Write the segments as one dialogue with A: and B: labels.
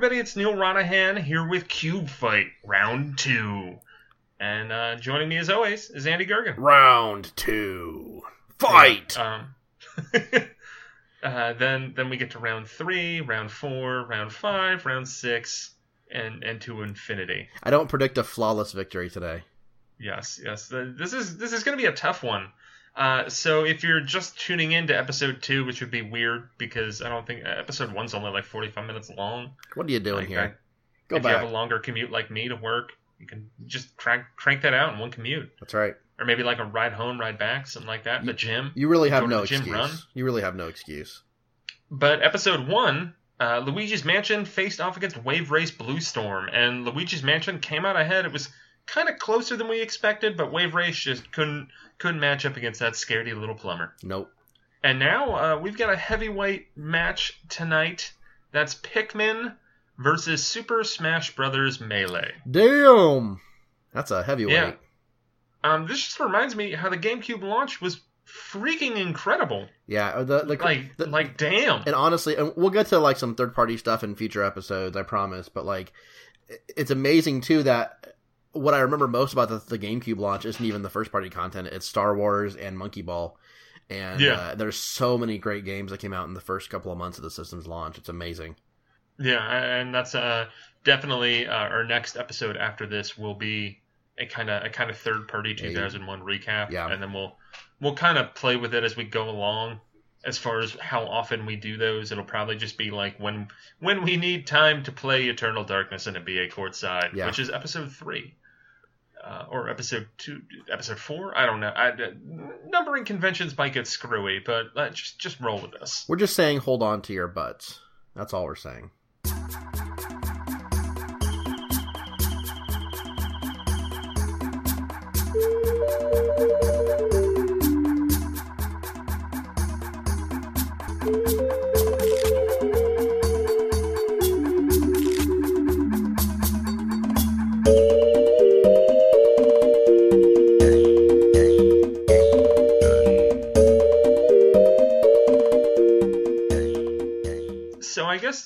A: everybody. It's Neal Ronaghan here with Cube Fight Round 2. And uh, joining me as always is Andy Goergen.
B: Round two. Fight!
A: Um, uh, then then we get to round 3, round 4, round 5, round 6, and, and to infinity.
B: I don't predict a flawless victory today.
A: Yes, yes. This is this is going to be a tough one. Uh, so if you're just tuning in to episode 2, which would be weird because I don't think uh, episode 1's only like 45 minutes long.
B: What are you doing
A: Like,
B: here? Go
A: if you have a longer commute like me to work, you can just crank crank that out in one commute,
B: That's right.
A: or maybe like a ride home, ride back, something like that. The gym.
B: You really have no
A: gym,
B: excuse.
A: run.
B: You really have no excuse.
A: But episode one, uh, Luigi's Mansion faced off against Wave Race Blue Storm, and Luigi's Mansion came out ahead. It was kind of closer than we expected, but Wave Race just couldn't couldn't match up against that scaredy little plumber.
B: Nope.
A: And now uh, we've got a heavyweight match tonight. That's Pikmin versus Super Smash Brothers Melee.
B: Damn. That's a heavyweight.
A: Yeah. Um, this just reminds me how the GameCube launch was freaking incredible.
B: Yeah. uh, The, the,
A: Like,
B: the-
A: like, damn.
B: and honestly, and we'll get to like some third party stuff in future episodes, I promise. But like, it's amazing too that what I remember most about the, the GameCube launch isn't even the first party content. It's Star Wars and Monkey Ball. And
A: Yeah.
B: uh, there's so many great games that came out in the first couple of months of the system's launch. It's amazing.
A: Yeah, and that's uh, definitely uh, our next episode after this will be a kind of a kind of third party
B: Yeah, you-
A: 2001 recap,
B: Yeah.
A: and then we'll we'll kind of play with it as we go along. As far as how often we do those, it'll probably just be like when when we need time to play Eternal Darkness in NBA Courtside,
B: Yeah.
A: which is episode three. Uh, or episode two, episode four. I don't know. I, uh, numbering conventions might get screwy, but uh, just just roll with this.
B: We're just saying hold on to your butts. That's all we're saying.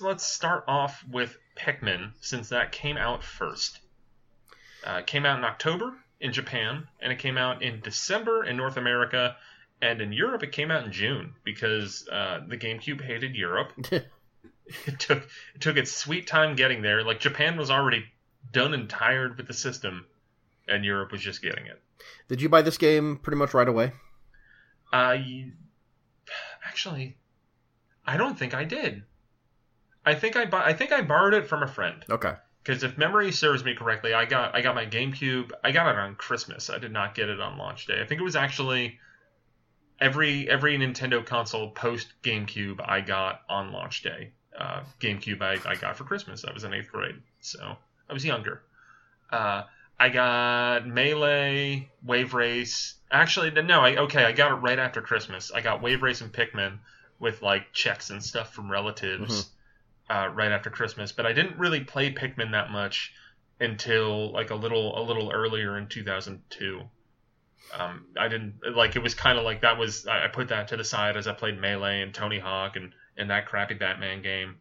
A: Let's start off with Pikmin, since that came out first. Uh, it came out in October in Japan, and it came out in December in North America, and in Europe it came out in June because uh, the GameCube hated Europe. it took it took its sweet time getting there. Like Japan was already done and tired with the system, and Europe was just getting it.
B: Did you buy this game pretty much right away?
A: Uh, you- actually, I don't think I did. I think I bu- I think I borrowed it from a friend
B: Okay.
A: because if memory serves me correctly, I got I got my GameCube. I got it on Christmas. I did not get it on launch day. I think it was actually every every Nintendo console post GameCube I got on launch day. Uh, GameCube I, I got for Christmas. I was in eighth grade, so I was younger. Uh, I got Melee, Wave Race. Actually, no, I okay, I got it right after Christmas. I got Wave Race and Pikmin with like checks and stuff from relatives uh, right after Christmas. But I didn't really play Pikmin that much until like a little a little earlier in 2002. Um, I didn't like it was kind of like that was I put that to the side as I played Melee and Tony Hawk and and that crappy Batman game.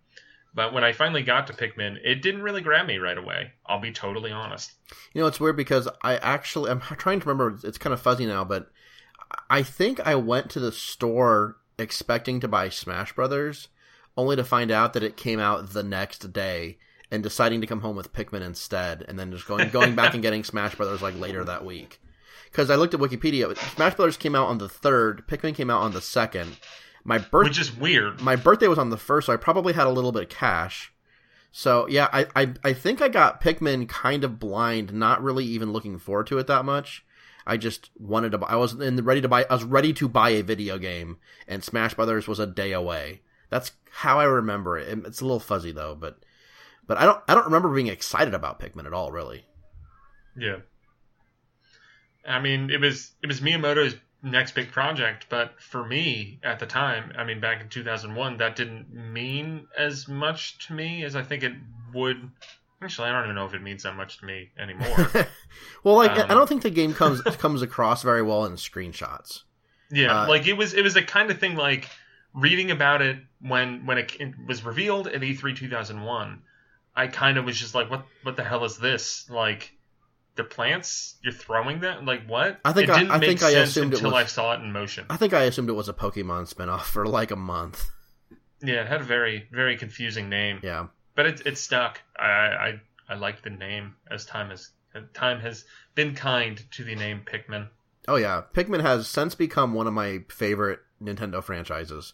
A: But when I finally got to Pikmin, it didn't really grab me right away. I'll be totally honest.
B: You know, it's weird because I actually I'm trying to remember. It's kind of fuzzy now, but I think I went to the store expecting to buy Smash Brothers, only to find out that it came out the next day, and deciding to come home with Pikmin instead, and then just going going back and getting Smash Brothers like later that week. Because I looked at Wikipedia, Smash Brothers came out on the third, Pikmin came out on the second. My birth
A: Which is weird.
B: my birthday was on the first, so I probably had a little bit of cash. So yeah, I, I I think I got Pikmin kind of blind, not really even looking forward to it that much. I just wanted to buy. I was in the, ready to buy. I was ready to buy a video game, and Smash Brothers was a day away. That's how I remember it. It's a little fuzzy though, but but I don't I don't remember being excited about Pikmin at all. Really.
A: Yeah. I mean, it was it was Miyamoto's next big project, but for me at the time, I mean, back in 2001, that didn't mean as much to me as I think it would. Actually, I don't even know if it means that much to me anymore.
B: well, like
A: Um,
B: I don't think the game comes comes across very well in screenshots.
A: yeah,
B: Uh,
A: like it was it was the kind of thing like reading about it when when it, it was revealed at E E3 2001. I kind of was just like, what what the hell is this? Like the plants you're throwing them like what?
B: I think
A: it
B: I-
A: didn't
B: I
A: make
B: think I assumed it
A: until
B: was-
A: I saw it in motion.
B: I think I assumed it was a Pokemon spinoff for like a month.
A: Yeah, it had a very very confusing name,
B: Yeah.
A: but it it stuck. I I I liked the name as time has time has been kind to the name Pikmin.
B: Oh yeah, Pikmin has since become one of my favorite Nintendo franchises.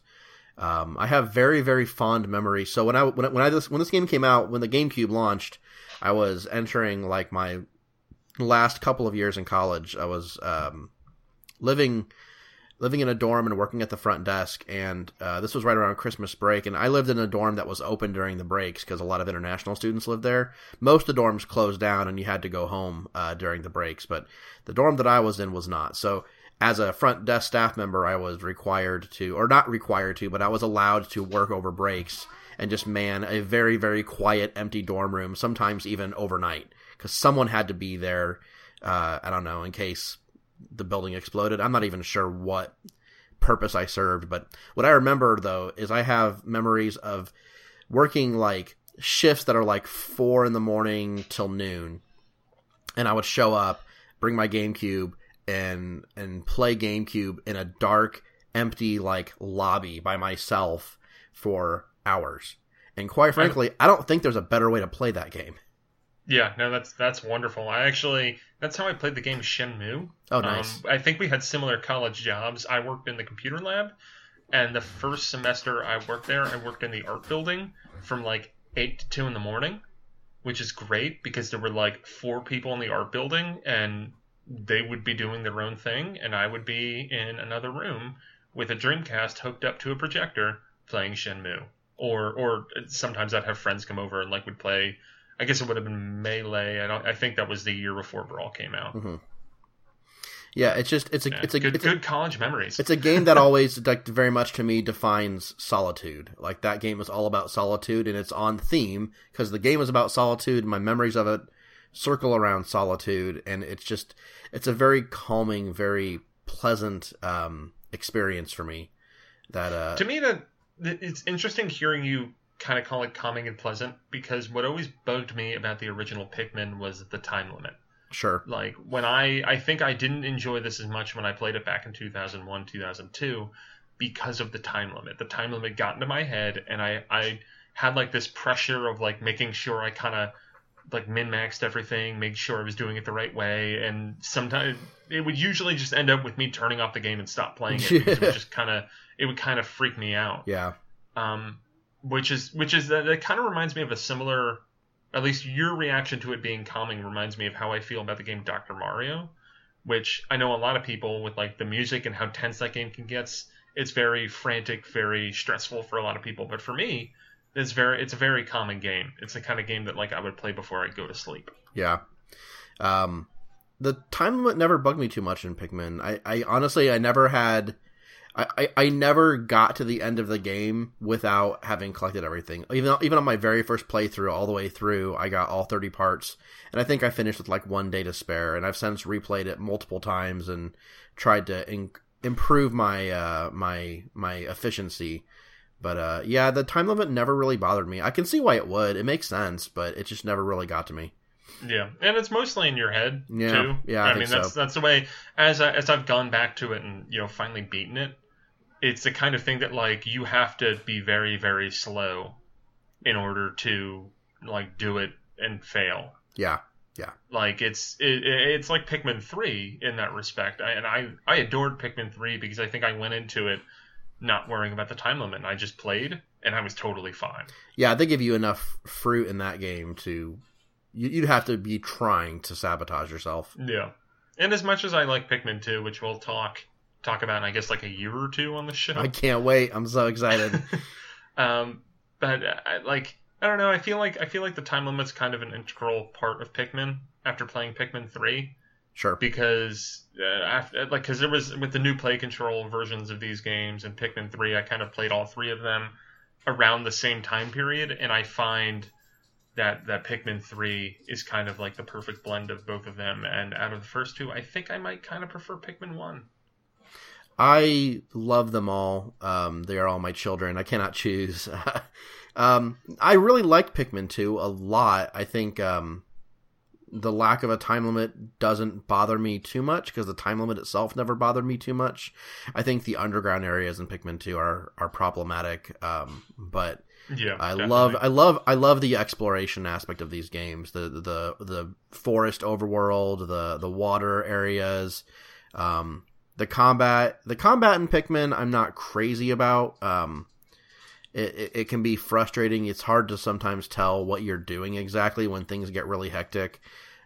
B: Um, I have very very fond memories. So when I when I, when I this when this game came out, when the GameCube launched, I was entering like my last couple of years in college. I was um, living living in a dorm and working at the front desk, and uh, this was right around Christmas break. And I lived in a dorm that was open during the breaks because a lot of international students lived there. Most of the dorms closed down, and you had to go home uh, during the breaks, but the dorm that I was in was not. So as a front desk staff member, I was required to, or not required to, but I was allowed to work over breaks and just man a very, very quiet, empty dorm room, sometimes even overnight, because someone had to be there. Uh, I don't know, in case the building exploded. I'm not even sure what purpose I served, but what I remember though is I have memories of working like shifts that are like four in the morning till noon, and I would show up, bring my GameCube, and and play GameCube in a dark, empty like lobby by myself for hours. And quite frankly, I don't think there's a better way to play that game.
A: Yeah, no, that's that's wonderful. I actually that's how I played the game Shenmue.
B: Oh, nice.
A: Um, I think we had similar college jobs. I worked in the computer lab, and the first semester I worked there, I worked in the art building from like eight to two in the morning, which is great because there were like four people in the art building, and they would be doing their own thing, and I would be in another room with a Dreamcast hooked up to a projector playing Shenmue. Or or sometimes I'd have friends come over and like would play. I guess it would have been Melee. I don't. I think that was the year before Brawl came out. Mm-hmm.
B: yeah, it's just it's a
A: Yeah,
B: it's a
A: good,
B: it's a,
A: good college memories.
B: It's a game that always like very much to me defines solitude. Like that game is all about solitude and it's on theme because the game is about solitude. My memories of it circle around solitude and it's just it's a very calming, very pleasant um experience for me. That uh
A: to me, that it's interesting hearing you kind of call it calming and pleasant because what always bugged me about the original Pikmin was the time limit.
B: sure.
A: Like when I, I think I didn't enjoy this as much when I played it back in 2001, 2002 because of the time limit. The time limit got into my head and I, I had like this pressure of like making sure I kind of like min maxed everything, made sure I was doing it the right way. And sometimes it would usually just end up with me turning off the game and stop playing it because it would just kind of, it would kind of freak me out
B: Yeah.
A: um, which is which is that, that kind of reminds me of a similar, at least your reaction to it being calming reminds me of how I feel about the game Doctor Mario, which I know a lot of people with like the music and how tense that game can get. It's very frantic, very stressful for a lot of people, but for me, it's very it's a very common game. It's the kind of game that like I would play before I go to sleep.
B: Yeah. Um, the time limit never bugged me too much in Pikmin. I, I honestly, I never had, I, I, I never got to the end of the game without having collected everything. Even even on my very first playthrough, all the way through, I got all thirty parts, and I think I finished with like one day to spare. And I've since replayed it multiple times and tried to in, improve my uh, my my efficiency. But uh, yeah, the time limit never really bothered me. I can see why it would. It makes sense, but it just never really got to me.
A: Yeah, and it's mostly in your head
B: Yeah,
A: too.
B: yeah, I
A: I, mean that's that's the way as I, as I've gone back to it and you know finally beaten it. It's the kind of thing that like you have to be very very slow in order to like do it and fail.
B: Yeah. Yeah.
A: Like it's it, it's like Pikmin three in that respect. I, and I I adored Pikmin three because I think I went into it not worrying about the time limit. And I just played and I was totally fine.
B: Yeah, they give you enough fruit in that game to. you- You'd have to be trying to sabotage yourself.
A: Yeah. And as much as I like Pikmin 2, which we'll talk talk about in I guess like a year or two on the show.
B: I can't wait. I'm so excited.
A: um but I, like I don't know, I feel like I feel like the time limit's kind of an integral part of Pikmin after playing Pikmin 3
B: sure.
A: because uh, after, like cuz there was with the new play control versions of these games and Pikmin 3 I kind of played all three of them around the same time period and I find that that Pikmin 3 is kind of like the perfect blend of both of them and out of the first two I think I might kind of prefer Pikmin 1.
B: I love them all. Um, they are all my children. I cannot choose. um, I really like Pikmin 2 a lot. I think um, the lack of a time limit doesn't bother me too much because the time limit itself never bothered me too much. I think the underground areas in Pikmin 2 are are problematic. Um, but
A: Yeah,
B: I
A: definitely.
B: love I love I love the exploration aspect of these games. The the the forest overworld, the the water areas, um, the combat. The combat in Pikmin, I'm not crazy about. Um, it, it, it can be frustrating. It's hard to sometimes tell what you're doing exactly when things get really hectic.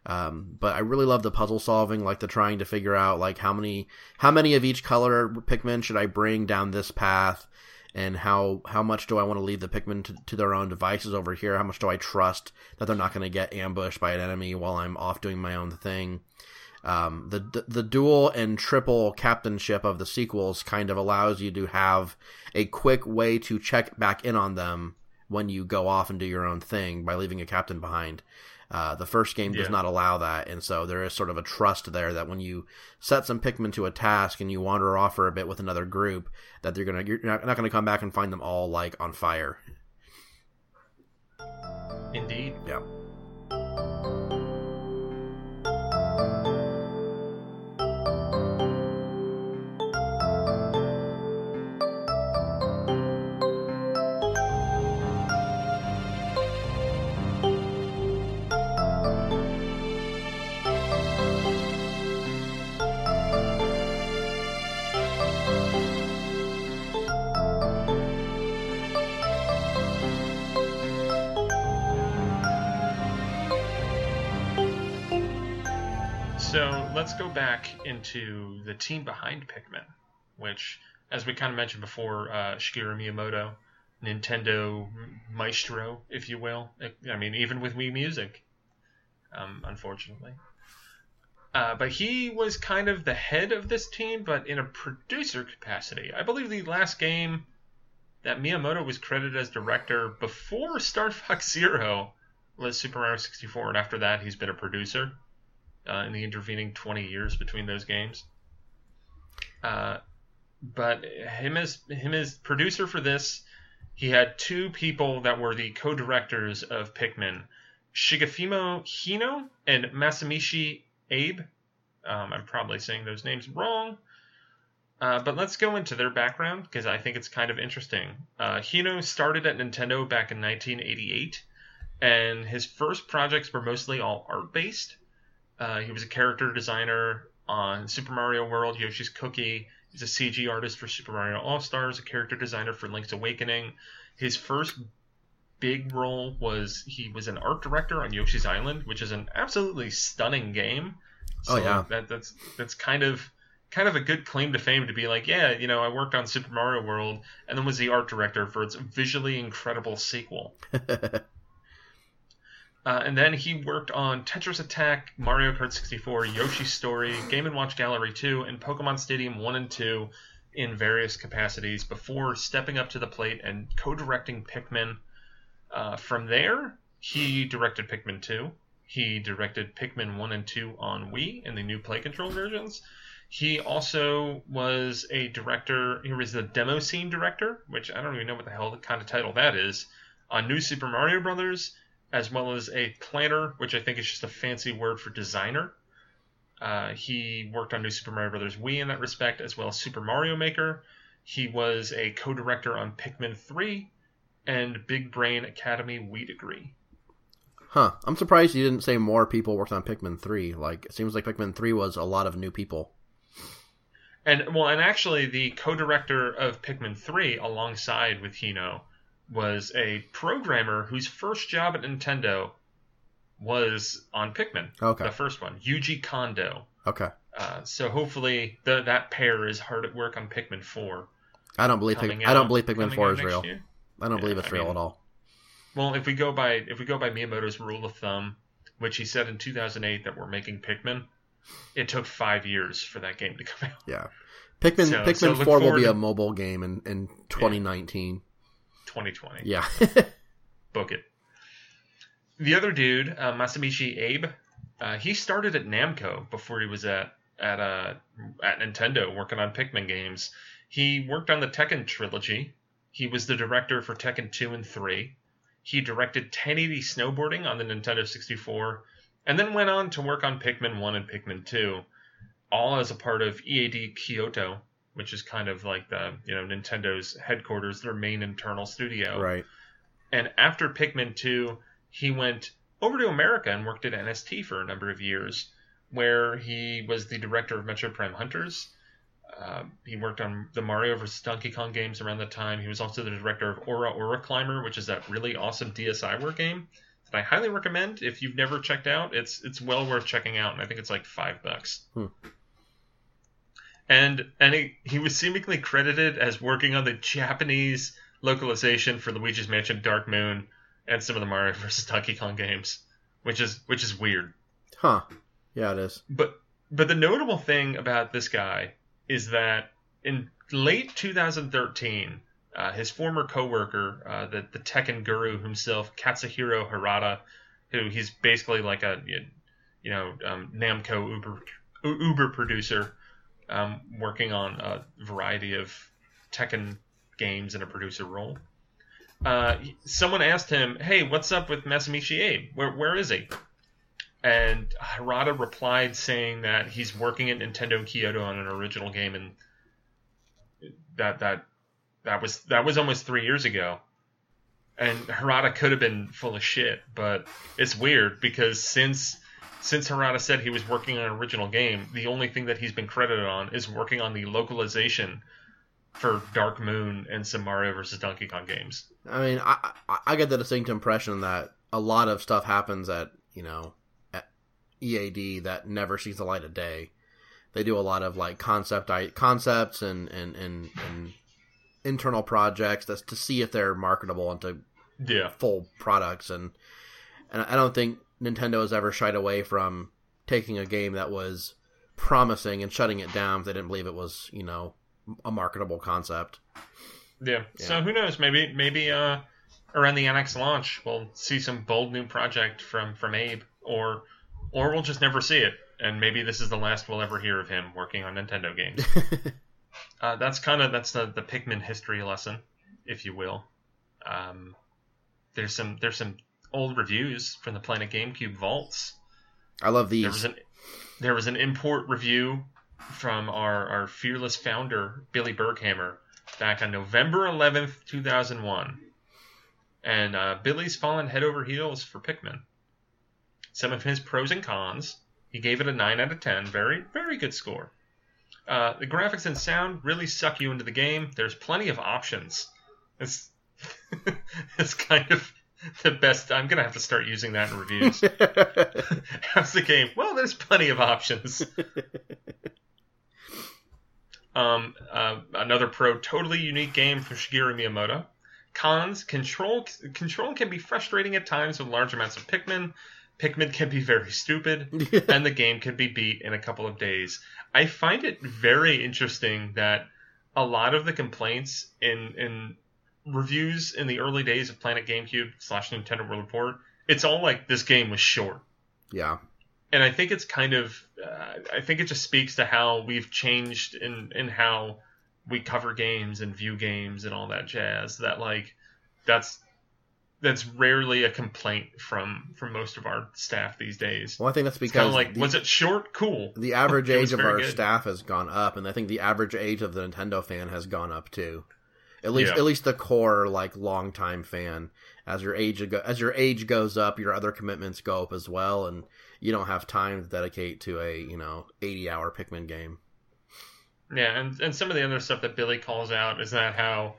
B: Um, but I really love the puzzle solving, like the trying to figure out like how many how many of each color Pikmin should I bring down this path, and how how much do I want to leave the Pikmin to, to their own devices over here? How much do I trust that they're not going to get ambushed by an enemy while I'm off doing my own thing? Um, the, the dual and triple captainship of the sequels kind of allows you to have a quick way to check back in on them when you go off and do your own thing by leaving a captain behind. Uh, the first game does
A: Yeah.
B: not allow that, and so there is sort of a trust there that when you set some Pikmin to a task and you wander off for a bit with another group, that they're gonna you're not, not gonna come back and find them all like on fire.
A: Indeed.
B: Yeah.
A: Let's go back into the team behind Pikmin, which, as we kind of mentioned before, uh, Shigeru Miyamoto, Nintendo maestro, if you will. I mean, even with Wii Music, um, unfortunately. Uh, but he was kind of the head of this team, but in a producer capacity. I believe the last game that Miyamoto was credited as director before Star Fox Zero was Super Mario 64, and after that, he's been a producer uh, in the intervening 20 years between those games. Uh, but him as him as producer for this, he had two people that were the co-directors of Pikmin, Shigefumi Hino and Masamichi Abe. Um, I'm probably saying those names wrong. Uh, but let's go into their background because I think it's kind of interesting. Uh, Hino started at Nintendo back in 1988, and his first projects were mostly all art based. Uh, he was a character designer on Super Mario World, Yoshi's Cookie. He's a CG artist for Super Mario All Stars, a character designer for Link's Awakening. His first big role was he was an art director on Yoshi's Island, which is an absolutely stunning game.
B: Oh, yeah.
A: that, that's that's kind of kind of a good claim to fame to be like, yeah, you know, I worked on Super Mario World and then was the art director for its visually incredible sequel. Uh, and then he worked on Tetris Attack, Mario Kart 64, Yoshi's Story, Game & Watch Gallery 2, and Pokemon Stadium 1 and 2 in various capacities before stepping up to the plate and co-directing Pikmin. Uh, from there, he directed Pikmin 2. He directed Pikmin 1 and 2 on Wii and the new Play Control versions. He also was a director. He was the demo scene director, which I don't even know what the hell the kind of title that is, on New Super Mario Brothers, as well as a planner, which I think is just a fancy word for designer. Uh, he worked on New Super Mario Brothers Wii in that respect, as well as Super Mario Maker. He was a co-director on Pikmin 3 and Big Brain Academy Wii degree.
B: huh. I'm surprised you didn't say more people worked on Pikmin 3. Like, it seems like Pikmin 3 was a lot of new people.
A: And well, and actually, the co-director of Pikmin 3, alongside with Hino, was a programmer whose first job at Nintendo was on Pikmin,
B: Okay.
A: the first one, Yuji Kondo.
B: Okay.
A: Uh, so hopefully, the, that pair is hard at work on Pikmin 4.
B: I don't believe Pik- I don't believe Pikmin 4 is real.
A: year.
B: I don't
A: Yeah,
B: believe it's
A: I
B: real
A: mean-
B: at all.
A: Well, if we go by if we go by Miyamoto's rule of thumb, which he said in 2008 that we're making Pikmin, it took five years for that game to come out.
B: Yeah. Pikmin
A: So-
B: Pikmin
A: so
B: 4 will be
A: to-
B: a mobile game in, in 2019.
A: 2020.
B: Yeah.
A: book it. The other dude, uh, Masamichi Abe, uh, he started at Namco before he was at at uh, at Nintendo working on Pikmin games. He worked on the Tekken trilogy. He was the director for Tekken 2 and 3. He directed 1080 snowboarding on the Nintendo 64 and then went on to work on Pikmin 1 and Pikmin 2, all as a part of EAD Kyoto, which is kind of like the, you know, Nintendo's headquarters, their main internal studio.
B: Right.
A: And after Pikmin 2, he went over to America and worked at NST for a number of years, where he was the director of Metroid Prime Hunters. Uh, he worked on the Mario vs. Donkey Kong games around that time. He was also the director of Aura Aura Climber, which is that really awesome DSiWare game that I highly recommend if you've never checked out. It's it's well worth checking out, and I think it's like five bucks.
B: Hmm.
A: And and he, he was seemingly credited as working on the Japanese localization for Luigi's Mansion Dark Moon and some of the Mario vs. Donkey Kong games, which is which is weird.
B: Huh. Yeah, it is.
A: But but the notable thing about this guy is that in late 2013, uh, his former coworker, uh, the the Tekken guru himself, Katsuhiro Harada, who he's basically like a you know um, Namco Uber Uber producer, um, working on a variety of Tekken games in a producer role. Uh, someone asked him, "Hey, what's up with Masamichi Abe? Where where is he?" And Harada replied saying that he's working at Nintendo Kyoto on an original game, and that that that was that was almost three years ago. And Harada could have been full of shit, but it's weird because since since Harada said he was working on an original game, the only thing that he's been credited on is working on the localization for Dark Moon and some Mario vs. Donkey Kong games.
B: I mean, I, I I get the distinct impression that a lot of stuff happens at you know at EAD that never sees the light of day. They do a lot of like concept concepts and and and, and internal projects that's to see if they're marketable into
A: Yeah,
B: full products and and I don't think Nintendo has ever shied away from taking a game that was promising and shutting it down if they didn't believe it was you know a marketable concept.
A: yeah. So who knows? Maybe maybe uh around the NX launch we'll see some bold new project from from Abe, or or we'll just never see it, and maybe this is the last we'll ever hear of him working on Nintendo games. uh, that's kind of that's the the Pikmin history lesson, if you will. Um, there's some there's some old reviews from the Planet GameCube vaults.
B: I love
A: There
B: these.
A: was an there was an import review from our, our fearless founder Billy Berghammer back on November 11th, 2001, and uh, Billy's fallen head over heels for Pikmin. Some of his pros and cons. He gave it a nine out of ten. Very very good score. Uh, the graphics and sound really suck you into the game. There's plenty of options. It's it's kind of the best. I'm gonna have to start using that in reviews. How's the game? Well, there's plenty of options. um, uh, another pro, totally unique game from Shigeru Miyamoto. Cons: control control can be frustrating at times with large amounts of Pikmin. Pikmin can be very stupid, and the game can be beat in a couple of days. I find it very interesting that a lot of the complaints in in reviews in the early days of Planet GameCube slash Nintendo World Report, it's all like this game was short
B: yeah.
A: and I think it's kind of uh, I think it just speaks to how we've changed in in how we cover games and view games and all that jazz. That like that's that's rarely a complaint from from most of our staff these days.
B: Well, I think that's because
A: of like
B: the,
A: was it short? Cool.
B: the average age of our
A: good.
B: staff has gone up, and I think the average age of the Nintendo fan has gone up too. At least,
A: Yeah.
B: at least the core like longtime fan. As your age as your age goes up, your other commitments go up as well, and you don't have time to dedicate to a you know eighty hour Pikmin game.
A: Yeah, and and some of the other stuff that Billy calls out is that how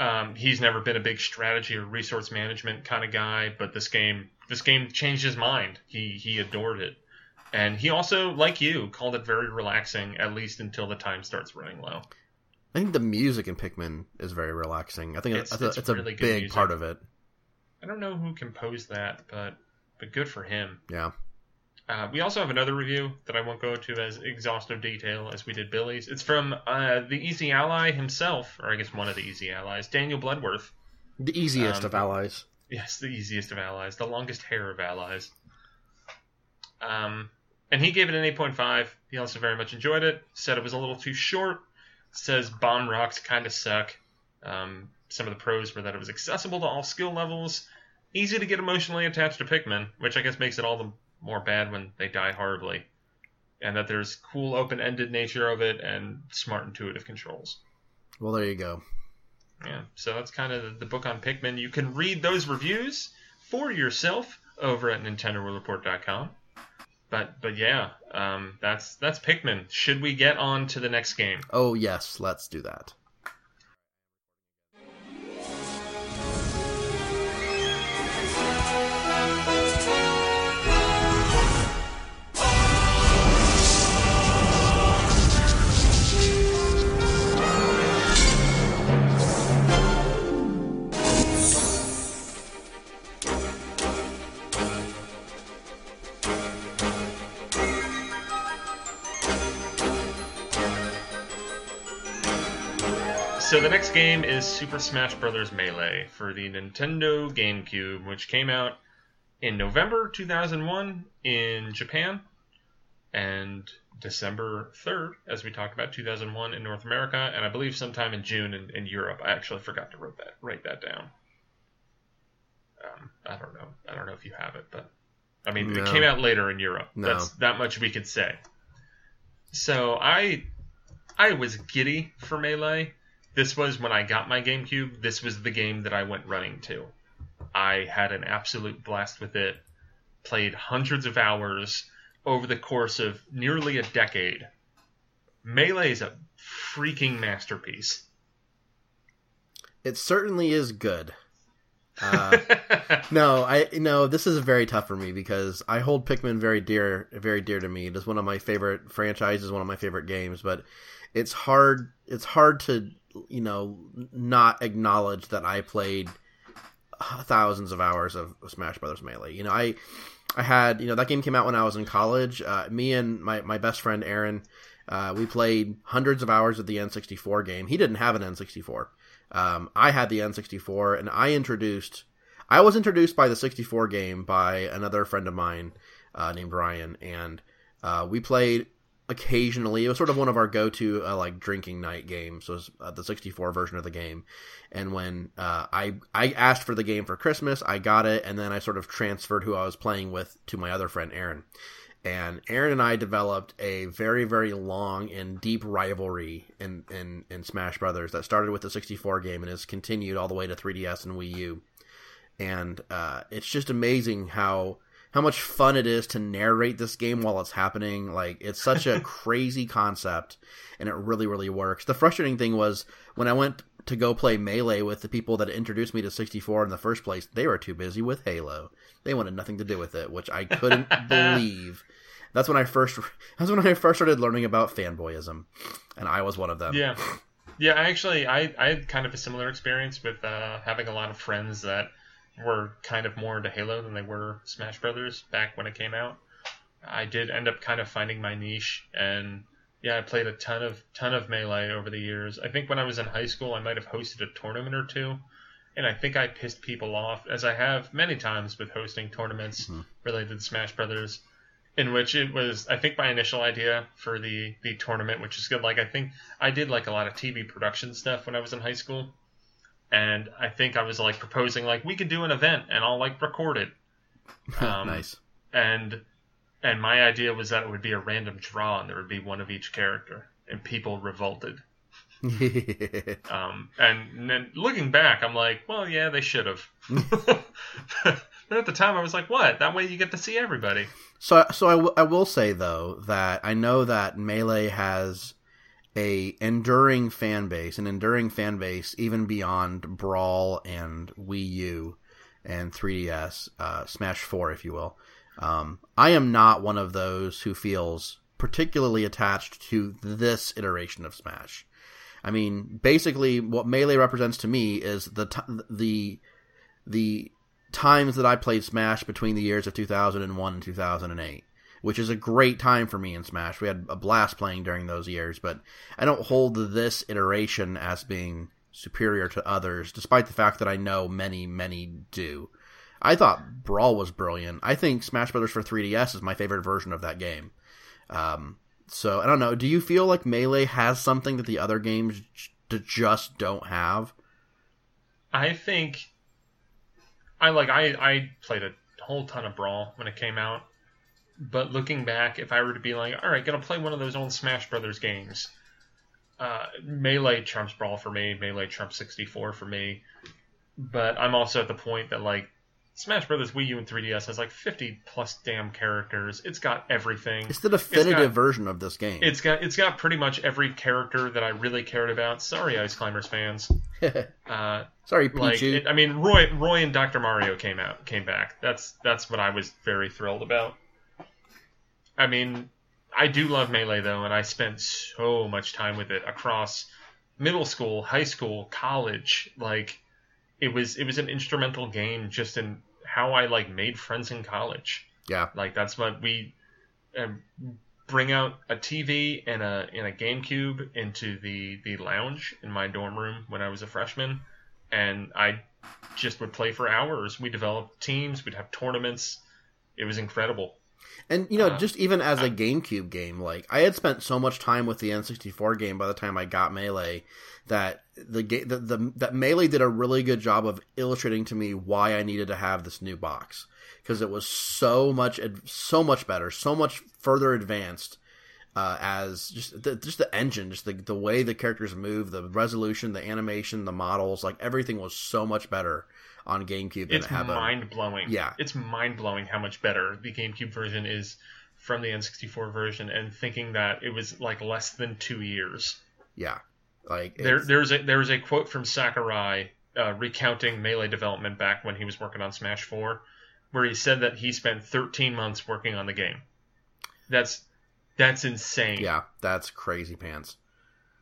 A: um, he's never been a big strategy or resource management kind of guy, but this game this game changed his mind. He he adored it, and he also, like you, called it very relaxing, at least until the time starts running low.
B: I think the music in Pikmin is very relaxing. I think
A: It's-
B: it's, a,
A: it's
B: it's a
A: good
B: big
A: music.
B: part of it.
A: I don't know who composed that, but but good for him.
B: Yeah.
A: Uh, we also have another review that I won't go into as exhaustive detail as we did Billy's. It's from uh, the Easy Ally himself, or I guess one of the Easy Allies, Daniel Bloodworth.
B: The easiest
A: Um,
B: of allies.
A: Yes, the easiest of allies, the longest hair of allies. Um, and he gave it an 8.5. He also very much enjoyed it. Said it was a little too short. Says bomb rocks kind of suck. Um, some of the pros were that it was accessible to all skill levels, easy to get emotionally attached to Pikmin, which I guess makes it all the more bad when they die horribly, and that there's cool open-ended nature of it and smart intuitive controls.
B: Well, there you go.
A: Yeah, so that's kind of the book on Pikmin. You can read those reviews for yourself over at NintendoWorldReport.com. But but yeah, um, that's that's Pikmin. Should we get on to the next game?
B: Oh yes, let's do that.
A: So the next game is Super Smash Bros. Melee for the Nintendo GameCube, which came out in November 2001 in Japan and December 3rd, as we talked about, 2001 in North America, and I believe sometime in June in, in Europe. I actually forgot to write that write that down. Um, I don't know. I don't know if you have it, but I mean,
B: No.
A: it came out later in Europe.
B: No.
A: That's that much we could say. So I I was giddy for Melee. This was when I got my GameCube. This was the game that I went running to. I had an absolute blast with it. Played hundreds of hours over the course of nearly a decade. Melee is a freaking masterpiece.
B: It certainly is good. Uh, no, I no. This is very tough for me because I hold Pikmin very dear, very dear to me. It is one of my favorite franchises, one of my favorite games. But it's hard. It's hard to you know not acknowledge that I played thousands of hours of Smash Brothers Melee. You know, I I had you know that game came out when I was in college. Uh, me and my my best friend Aaron, uh, we played hundreds of hours of the N64 game. He didn't have an N64. Um, I had the N64, and I introduced. I was introduced by the 64 game by another friend of mine uh, named Ryan, and uh, we played occasionally. It was sort of one of our go-to uh, like drinking night games. Was uh, the 64 version of the game, and when uh, I I asked for the game for Christmas, I got it, and then I sort of transferred who I was playing with to my other friend Aaron. And Aaron and I developed a very, very long and deep rivalry in, in, in Smash Brothers that started with the 64 game and has continued all the way to 3DS and Wii U. And uh, it's just amazing how how much fun it is to narrate this game while it's happening. Like it's such a crazy concept, and it really, really works. The frustrating thing was when I went to go play Melee with the people that introduced me to 64 in the first place, they were too busy with Halo. They wanted nothing to do with it, which I couldn't believe. That's when I first that's when I first started learning about fanboyism, and I was one of them.
A: Yeah, yeah. I actually, I, I had kind of a similar experience with uh, having a lot of friends that were kind of more into Halo than they were Smash Brothers back when it came out. I did end up kind of finding my niche, and yeah, I played a ton of ton of melee over the years. I think when I was in high school, I might have hosted a tournament or two, and I think I pissed people off, as I have many times with hosting tournaments
B: Mhm.
A: related to Smash Brothers in which it was I think my initial idea for the the tournament, which is good. Like I think I did like a lot of TV production stuff when I was in high school, and I think I was like proposing like we could do an event and I'll like record it. Um,
B: nice.
A: And and my idea was that it would be a random draw and there would be one of each character, and people revolted. Um, and then looking back, I'm like, well, yeah, they should have. but at the time, I was like, what? That way you get to see everybody.
B: So, so I, w- I will say though that I know that melee has a enduring fan base, an enduring fan base even beyond Brawl and Wii U and 3DS, uh, Smash Four, if you will. Um, I am not one of those who feels particularly attached to this iteration of Smash. I mean, basically, what melee represents to me is the t- the the times that I played Smash between the years of 2001 and 2008, which is a great time for me in Smash. We had a blast playing during those years, but I don't hold this iteration as being superior to others, despite the fact that I know many, many do. I thought Brawl was brilliant. I think Smash Brothers for 3DS is my favorite version of that game. Um, so I don't know. Do you feel like Melee has something that the other games j- just don't have?
A: I think I like I I played a whole ton of Brawl when it came out, but looking back, if I were to be like, all right, gonna play one of those old Smash Brothers games, uh, Melee trumps Brawl for me. Melee trumps 64 for me. But I'm also at the point that like Smash Brothers Wii U and 3DS has like 50 plus damn characters. It's got everything.
B: It's the definitive
A: got-
B: version of this game.
A: It's got it's got pretty much every character that I really cared about. Sorry, Ice Climbers fans. Uh,
B: Sorry,
A: like it, I mean, Roy Roy and Dr. Mario came out came back. That's that's what I was very thrilled about. I mean, I do love Melee though, and I spent so much time with it across middle school, high school, college. Like it was it was an instrumental game just in how I like made friends in college.
B: yeah,
A: Like that's what we um, bring out a TV and a and a GameCube into the the lounge in my dorm room when I was a freshman, and I just would play for hours. We developed teams. We'd have tournaments. It was incredible.
B: And you know,
A: uh,
B: just even as a GameCube game, like I had spent so much time with the N64 game by the time I got Melee that the game the, the that Melee did a really good job of illustrating to me why I needed to have this new box. Because it was so much so much better, so much further advanced uh, as just the, just the engine, just the the way the characters move, the resolution, the animation, the models, like everything was so much better on GameCube than
A: It's
B: it had on.
A: mind blowing.
B: Yeah.
A: it's mind blowing how much better the GameCube version is from the N64 version, and thinking that it was like less than two years.
B: Yeah, like
A: There,
B: it's-
A: there's a there's a quote from Sakurai uh, recounting melee development back when he was working on Smash Four, where he said that he spent 13 months working on the game. That's that's insane.
B: yeah, that's crazy pants.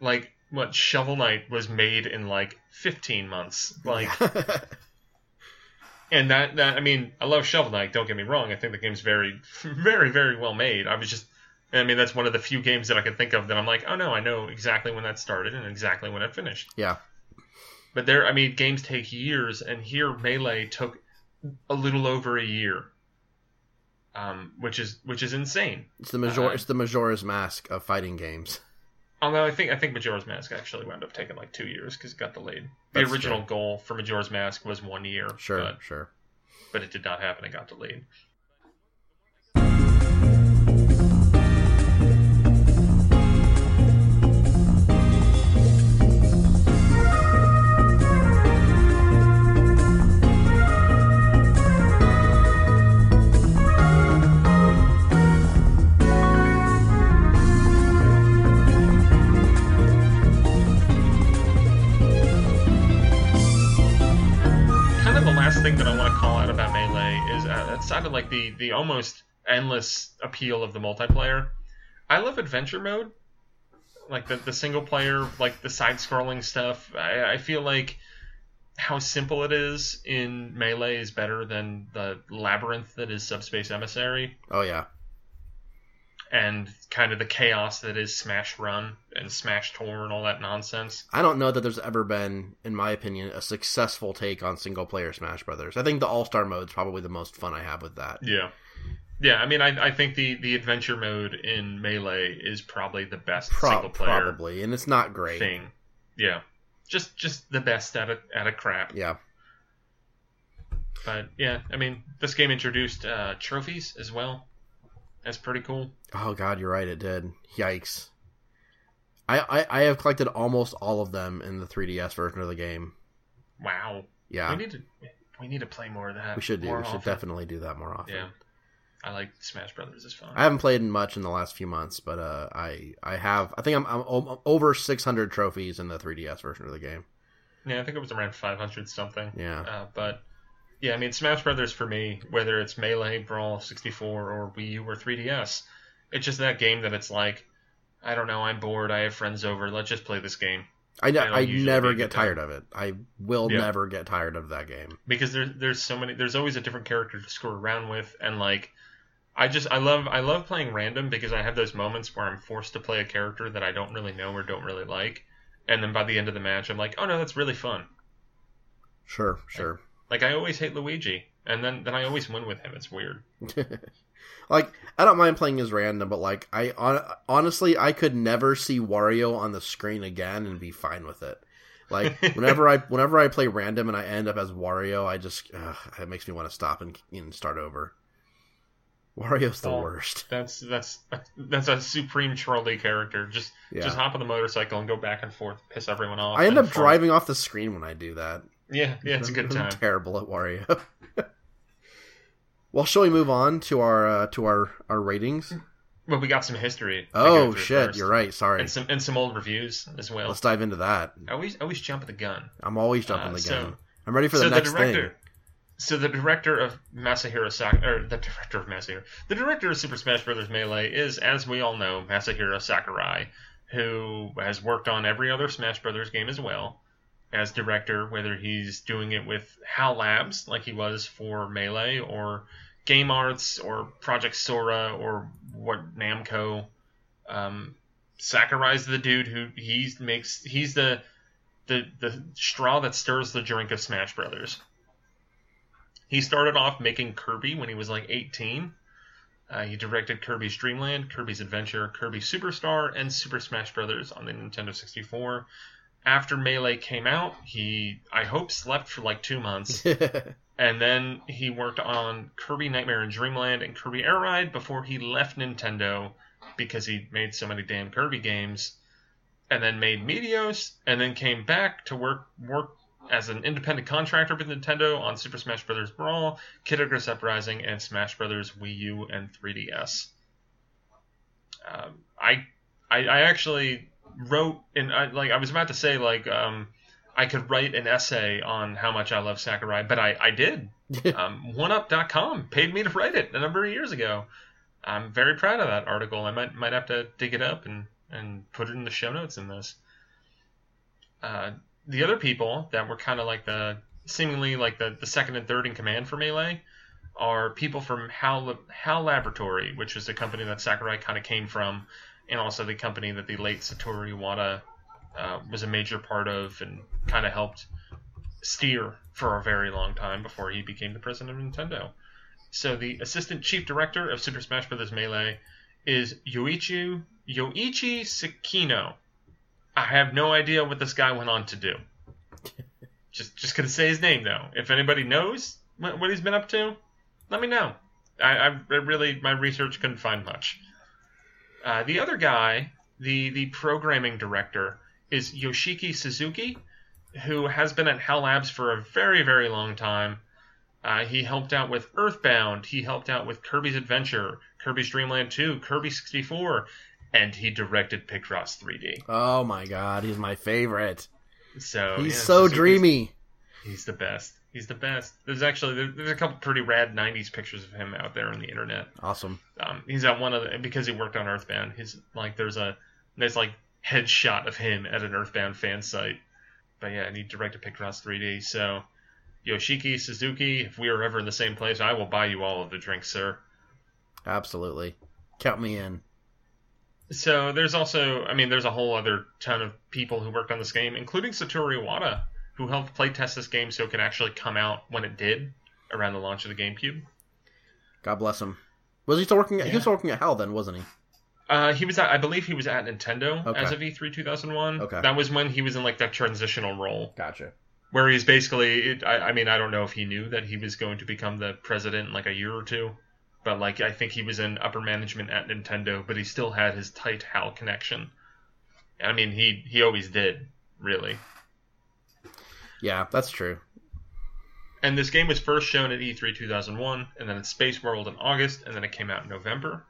A: Like what Shovel Knight was made in like 15 months. Like and that that I mean I love Shovel Knight. Don't get me wrong. I think the game's very very very well made. I was just I mean that's one of the few games that I can think of that I'm like oh no I know exactly when that started and exactly when it finished.
B: yeah,
A: But there, I mean, games take years, and here Melee took a little over a year, um, which is which is insane.
B: it's the major,
A: Uh,
B: it's the Majora's Mask of fighting games.
A: Although I think I think Majora's Mask actually wound up taking like two years because it got delayed. The
B: That's
A: original
B: true.
A: goal for Majora's Mask was one year,
B: Sure,
A: but,
B: sure.
A: but it did not happen. It got delayed. Kind of the last thing that I want to call out about Melee is uh, outside of like the the almost endless appeal of the multiplayer. I love adventure mode, like the the single player, like the side scrolling stuff. I, I feel like how simple it is in Melee is better than the labyrinth that is Subspace Emissary,
B: Oh yeah,
A: and kind of the chaos that is Smash Run and Smash Tour and all that nonsense.
B: I don't know that there's ever been, in my opinion, a successful take on single player Smash Brothers. I think the All Star mode is probably the most fun I have with that.
A: Yeah. Yeah, I mean, I, I think the, the adventure mode in Melee is probably the best
B: Pro-
A: single player
B: probably, and it's not great.
A: thing. Yeah, just just the best at a at a crap.
B: Yeah,
A: But yeah, I mean, this game introduced uh, trophies as well. That's pretty cool.
B: Oh god, you're right. It did. Yikes. I, I I have collected almost all of them in the 3DS version of the game.
A: Wow.
B: Yeah,
A: We need to we need to play more of that.
B: we should do. We should
A: often.
B: definitely do that more often.
A: Yeah. I like Smash Brothers. It's fun.
B: I haven't played much in the last few months, but uh, I I have. I think I'm, I'm over 600 trophies in the 3DS version of the game.
A: Yeah, I think it was around 500 something.
B: Yeah,
A: Uh, but yeah, I mean, Smash Brothers for me, whether it's Melee, Brawl, 64, or Wii U or 3DS, it's just that game that it's like, I don't know, I'm bored, I have friends over, let's just play this game.
B: I, ne- I never get tired of it. I will
A: Yeah.
B: never get tired of that game.
A: Because there, there's so many, there's always a different character to screw around with, and like, I just, I love, I love playing random because I have those moments where I'm forced to play a character that I don't really know or don't really like, and then by the end of the match, I'm like, oh no, that's really fun.
B: Sure, sure.
A: Like I always hate Luigi, and then then I always win with him. It's weird.
B: like I don't mind playing as random, but like I on, honestly I could never see Wario on the screen again and be fine with it. Like whenever I whenever I play random and I end up as Wario, I just ugh, it makes me want to stop and, and start over. Wario's the
A: Oh,
B: worst.
A: That's that's that's a supreme trolley character. Just
B: Yeah.
A: just hop on the motorcycle and go back and forth, piss everyone off.
B: I end up
A: fall-
B: driving off the screen when I do that.
A: Yeah, yeah, it's a good
B: I'm
A: time.
B: terrible at Wario. well, shall we move on to our uh, to our our ratings?
A: Well, we got some history. to
B: Oh shit,
A: first.
B: you're right. Sorry.
A: And some and some old reviews as well.
B: Let's dive into that.
A: I always always jump at the gun.
B: I'm always jumping
A: Uh,
B: the
A: so-
B: gun. I'm ready for the
A: so
B: next
A: the director,
B: thing.
A: so the director of Masahiro Sakurai, or the director of Masahiro, the director of Super Smash Bros. Melee is, as we all know, Masahiro Sakurai, who has worked on every other Smash Bros. game as well as director, whether he's doing it with HAL Labs like he was for Melee, or Game Arts, or Project Sora, or what Namco. Um, Sakurai's the dude who he makes. He's the the the straw that stirs the drink of Smash Brothers. He started off making Kirby when he was like 18. Uh, he directed Kirby's Dream Land, Kirby's Adventure, Kirby Superstar, and Super Smash Brothers on the Nintendo 64. After Melee came out, he, I hope, slept for like two months, and then he worked on Kirby Nightmare in Dreamland and Kirby Air Ride before he left Nintendo because he made so many damn Kirby games, and then made Meteos, and then came back to work work as an independent contractor with Nintendo on Super Smash Bros. Brawl, Kid Icarus Uprising, and Smash Bros. Wii U and 3DS. Um, I, I I actually wrote and I, like I was about to say like um, I could write an essay on how much I love Sakurai, but I I did. um, 1UP.com paid me to write it a number of years ago. I'm very proud of that article. I might might have to dig it up and and put it in the show notes in this. Uh, the other people that were kind of like the seemingly like the, the second and third in command for Melee are people from HAL, HAL Laboratory, which is a company that Sakurai kind of came from, and also the company that the late Satoru Iwata uh, was a major part of and kind of helped steer for a very long time before he became the president of Nintendo. So the assistant chief director of Super Smash Bros. Melee is Yoichi Yoichi Sekino. I have no idea what this guy went on to do. just just gonna say his name though. If anybody knows what, what he's been up to, let me know. I, I I really my research couldn't find much. Uh, the other guy, the the programming director, is Yoshiki Suzuki, who has been at HAL Labs for a very very long time. Uh, he helped out with Earthbound. He helped out with Kirby's Adventure, Kirby's Dream Land 2, Kirby 64, and he directed Picross 3D.
B: oh my god, he's my favorite.
A: So
B: he's
A: yeah,
B: so
A: Suzuki's-
B: dreamy.
A: He's the best. He's the best. There's actually there's a couple pretty rad '90s pictures of him out there on the internet.
B: Awesome.
A: Um, he's at one of the because he worked on Earthbound. He's like there's a there's like headshot of him at an Earthbound fan site. But yeah, and he directed Picross 3D. So Yoshiki Suzuki, if we are ever in the same place, I will buy you all of the drinks, sir.
B: Absolutely. Count me in.
A: So there's also, I mean, there's a whole other ton of people who worked on this game, including Satoru Iwata, who helped playtest this game so it could actually come out when it did around the launch of the GameCube.
B: God bless him. Was he still working at he was working at HAL then, wasn't he?
A: Uh, he was at, I believe he was at Nintendo
B: Okay.
A: as of E3 2001.
B: Okay.
A: That was when he was in like that transitional role
B: Gotcha.
A: where he's basically, it, I, I mean, I don't know if he knew that he was going to become the president in like a year or two, but like I think he was in upper management at Nintendo, but he still had his tight HAL connection. I mean, he he always did, really.
B: Yeah, that's true.
A: And this game was first shown at E E3 2001, and then at Space World in August, and then it came out in November.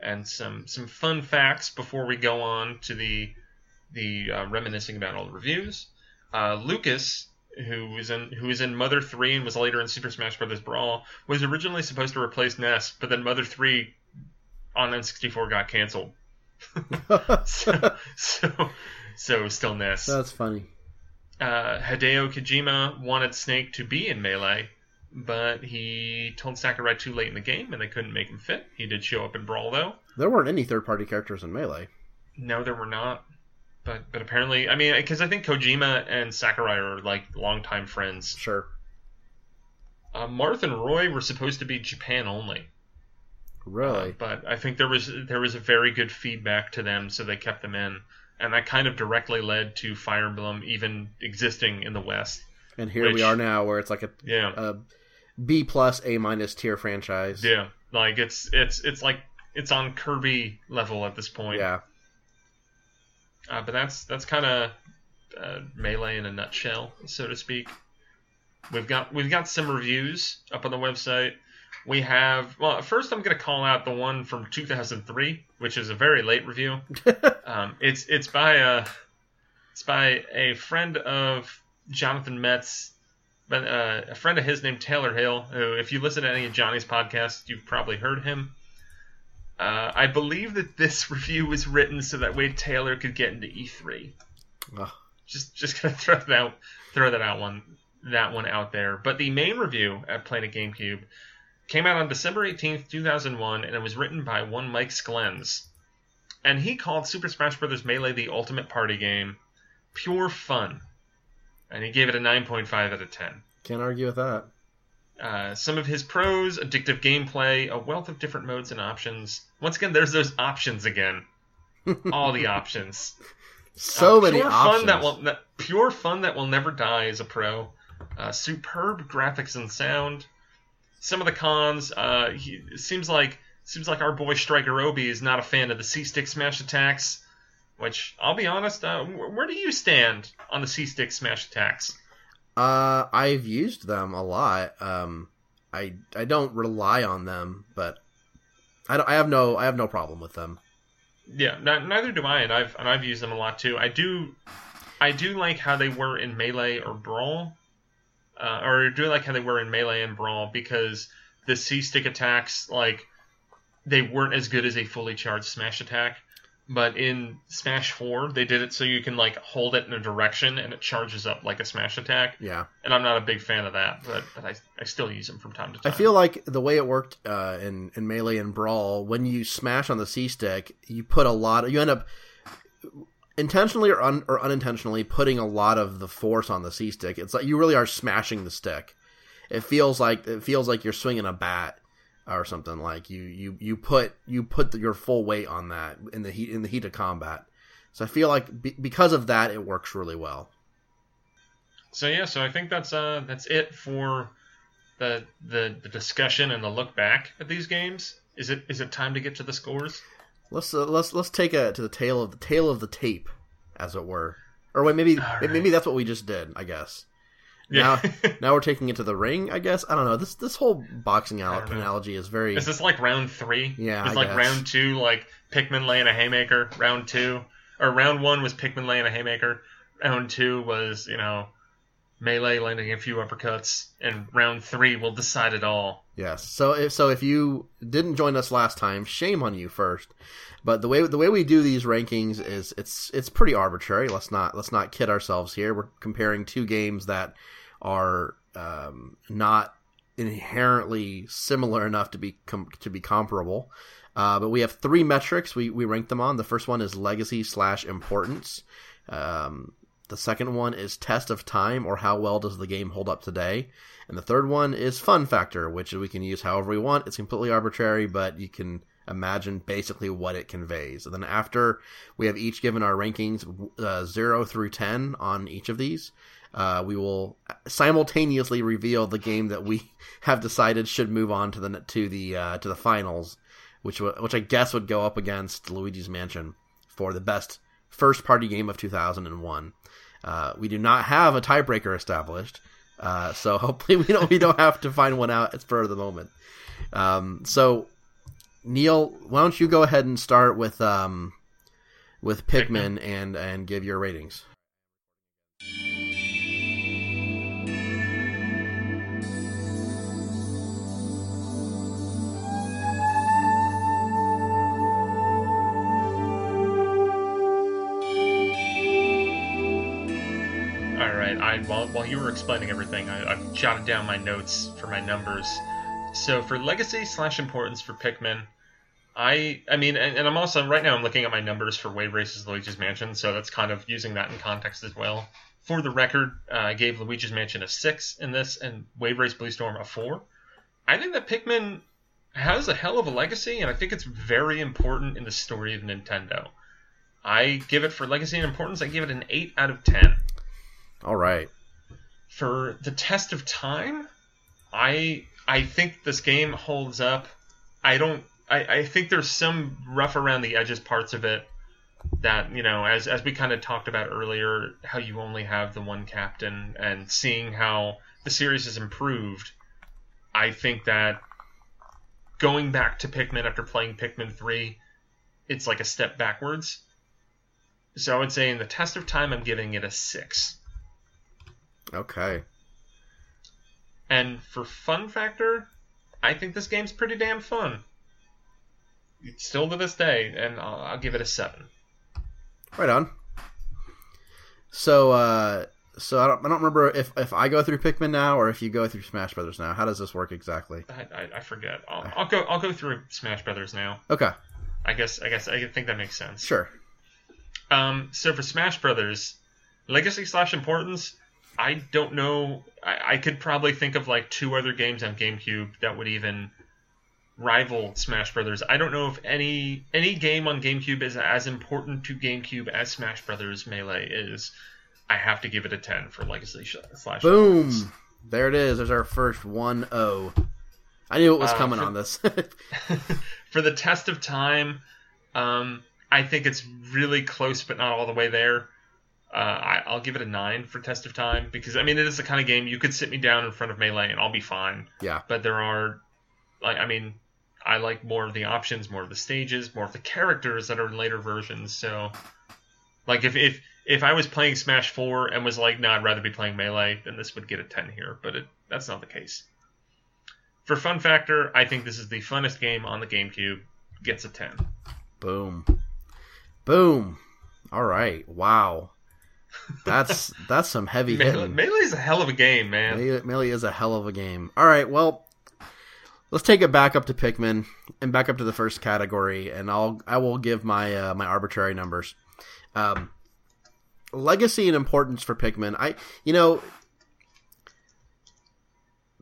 A: And some some fun facts before we go on to the the uh, reminiscing about all the reviews. Uh, Lucas, who was in who was in Mother Three and was later in Super Smash Bros. Brawl, was originally supposed to replace Ness, but then Mother Three on N64 got canceled. so so so still Ness
B: that's funny.
A: Uh, Hideo Kojima wanted Snake to be in Melee, but he told Sakurai too late in the game and they couldn't make him fit. He did show up in Brawl though.
B: There weren't any third party characters in Melee.
A: No, there were not. But but apparently, I mean, because I think Kojima and Sakurai are like longtime friends.
B: Sure.
A: Uh, Marth and Roy were supposed to be Japan only.
B: Really?
A: Uh, but I think there was there was a very good feedback to them, so they kept them in, and that kind of directly led to Fire Emblem even existing in the West.
B: and here we are now, where it's like a,
A: Yeah,
B: a B plus A minus tier franchise.
A: yeah, like it's it's it's like it's on Kirby level at this point.
B: Yeah.
A: Uh, but that's that's kind of uh, melee in a nutshell, so to speak. We've got we've got some reviews up on the website. We have well, first I'm going to call out the one from 2003, which is a very late review. um, it's it's by a it's by a friend of Jonathan Metz, but uh, a friend of his named Taylor Hill. Who, if you listen to any of Johnny's podcasts, you've probably heard him. Uh, I believe that this review was written so that way Taylor could get into E3.
B: Ugh.
A: Just just gonna throw that out, throw that out one that one out there. But the main review at Planet GameCube came out on December 18th, 2001, and it was written by one Mike Sklens. And he called Super Smash Bros. Melee the ultimate party game, pure fun. And he gave it a 9.5 out of 10.
B: Can't argue with that.
A: Uh, some of his pros, addictive gameplay, a wealth of different modes and options. Once again, there's those options again. All the options.
B: So
A: Uh,
B: many
A: pure
B: options.
A: Fun that will, that, pure fun that will never die as a pro. Uh, superb graphics and sound. Some of the cons. Uh, he, it seems like seems like our boy Striker Obi is not a fan of the C stick smash attacks. Which I'll be honest, uh, wh- where do you stand on the C stick smash attacks?
B: Uh, I've used them a lot. Um, I I don't rely on them, but I, don't, I have no I have no problem with them.
A: Yeah, n- neither do I, and I've and I've used them a lot too. I do, I do like how they were in melee or brawl, uh, or doing like how they were in melee and brawl because the C stick attacks like they weren't as good as a fully charged smash attack. But in Smash Four, they did it so you can like hold it in a direction and it charges up like a smash attack.
B: Yeah,
A: And I'm not a big fan of that, but, but I, I still use them from time to time.
B: I feel like the way it worked uh, in in melee and brawl, when you smash on the C stick, you put a lot. you end up intentionally or, un, or unintentionally putting a lot of the force on the C stick. It's like you really are smashing the stick. It feels like it feels like you're swinging a bat or something. Like you you you put you put your full weight on that in the heat in the heat of combat. So I feel like be, because of that, it works really well.
A: So yeah, so I think that's uh that's it for the the the discussion and the look back at these games. Is it is it time to get to the scores?
B: Let's uh, let's let's take a to the tail of the tail of the tape, as it were. Or wait, maybe
A: right.
B: maybe that's what we just did. I guess.
A: Yeah.
B: Now we're taking it to the ring. I guess I don't know. This this whole boxing
A: I
B: out
A: don't know.
B: analogy is very.
A: is this like round three?
B: Yeah,
A: It's like
B: guess.
A: round two, like Pikmin laying a haymaker. Round two, or round one was Pikmin laying a haymaker. Round two was you know melee landing a few uppercuts, and round three will decide it all.
B: Yes. So if so, if you didn't join us last time, shame on you first. But the way the way we do these rankings is it's it's pretty arbitrary. Let's not let's not kid ourselves here. We're comparing two games that are um, not inherently similar enough to be com- to be comparable. Uh, but we have three metrics we, we rank them on. The first one is legacy slash importance. Um, the second one is test of time or how well does the game hold up today. And the third one is fun factor, which we can use however we want. It's completely arbitrary, but you can imagine basically what it conveys. And then after we have each given our rankings, uh, 0 through 10 on each of these, uh, we will simultaneously reveal the game that we have decided should move on to the to the uh, to the finals, which wa- which I guess would go up against Luigi's Mansion for the best first party game of 2001. Uh, we do not have a tiebreaker established, uh, so hopefully we don't we don't have to find one out for the moment. Um, so Neal, why don't you go ahead and start with um, with Pikmin and and give your ratings.
A: While, while you were explaining everything, I, jotted down my notes for my numbers. So for legacy slash importance for Pikmin, I I mean, and, and I'm also right now I'm looking at my numbers for Wave Races Luigi's Mansion, so that's kind of using that in context as well. for the record, uh, I gave Luigi's Mansion a six in this, and Wave Race Blue Storm a four. I think that Pikmin has a hell of a legacy, and I think it's very important in the story of Nintendo. I give it for legacy and importance. I give it an eight out of ten.
B: All right.
A: For the test of time, I I think this game holds up. I don't. I, I think there's some rough around the edges parts of it that you know, as as we kind of talked about earlier, how you only have the one captain, and seeing how the series has improved. I think that going back to Pikmin after playing Pikmin 3, it's like a step backwards. So I would say in the test of time, I'm giving it a 6.
B: Okay.
A: And for fun factor, I think this game's pretty damn fun. It's Still to this day, and I'll, I'll give it a 7.
B: Right on. So, uh, so I don't, I don't remember if, if I go through Pikmin now or if you go through Smash Brothers now. How does this work exactly?
A: I, I, I forget. I'll, I'll go. I'll go through Smash Brothers now.
B: Okay,
A: I guess. I guess. I think that makes sense.
B: sure.
A: Um, so for Smash Brothers, legacy slash importance, I don't know. I, I could probably think of like two other games on GameCube that would even rival Smash Brothers. I don't know if any any game on GameCube is as important to GameCube as Smash Brothers Melee is. I have to give it a ten for legacy sh- slash.
B: Boom. There it is. There's our first 1 0. I knew it was
A: Uh,
B: coming
A: for-
B: on this.
A: for the test of time, um, I think it's really close, but not all the way there. Uh, I, I'll give it a nine for test of time because I mean it is the kind of game you could sit me down in front of melee and I'll be fine.
B: yeah.
A: But there are, like, I mean, I like more of the options, more of the stages, more of the characters that are in later versions. So, like, if if if I was playing Smash Four and was like, no, I'd rather be playing melee, then this would get a ten here. But it, that's not the case. For fun factor, I think this is the funnest game on the GameCube. Gets a ten.
B: Boom. Boom. All right. Wow. That's that's some heavy
A: Melee,
B: hitting.
A: Melee's a hell of a game, man.
B: Melee, Melee is a hell of a game. All right, well, let's take it back up to Pikmin and back up to the first category, and I'll I will give my uh, my arbitrary numbers. Um, legacy and importance for Pikmin. I you know.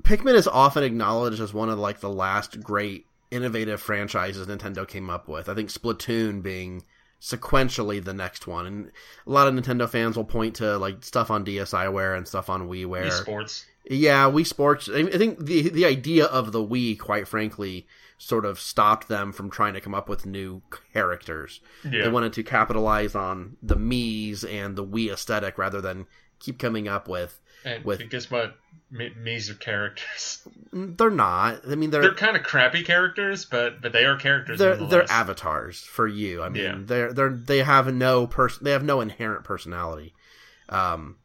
B: Pikmin is often acknowledged as one of like the last great innovative franchises Nintendo came up with. I think Splatoon being sequentially the next one, and a lot of Nintendo fans will point to like stuff on DSiWare and stuff on WiiWare.
A: Sports.
B: Yeah, Wii Sports. I I think the the idea of the Wii, quite frankly, sort of stopped them from trying to come up with new characters.
A: Yeah.
B: They wanted to capitalize on the Mii's and the Wii aesthetic rather than keep coming up with.
A: And
B: with-
A: guess what? Me- Mii's are characters.
B: They're not. I mean, they're
A: They're kind of crappy characters, but but they are characters.
B: they're, they're avatars for you. I mean,
A: Yeah.
B: they're they're they have no person. They have no inherent personality. Um,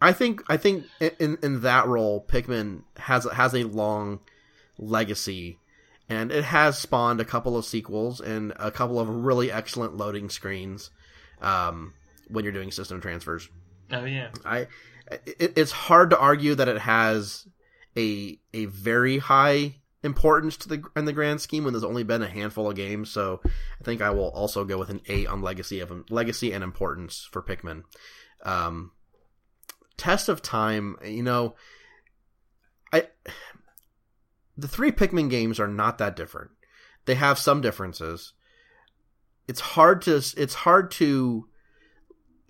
B: I think I think in in that role, Pikmin has has a long legacy, and it has spawned a couple of sequels and a couple of really excellent loading screens. Um, when you're doing system transfers,
A: Oh yeah.
B: I it, it's hard to argue that it has a a very high importance to the in the grand scheme when there's only been a handful of games. So I think I will also go with an eight on legacy of legacy and importance for Pikmin. Um, test of time, you know, I the three Pikmin games are not that different. They have some differences. It's hard to it's hard to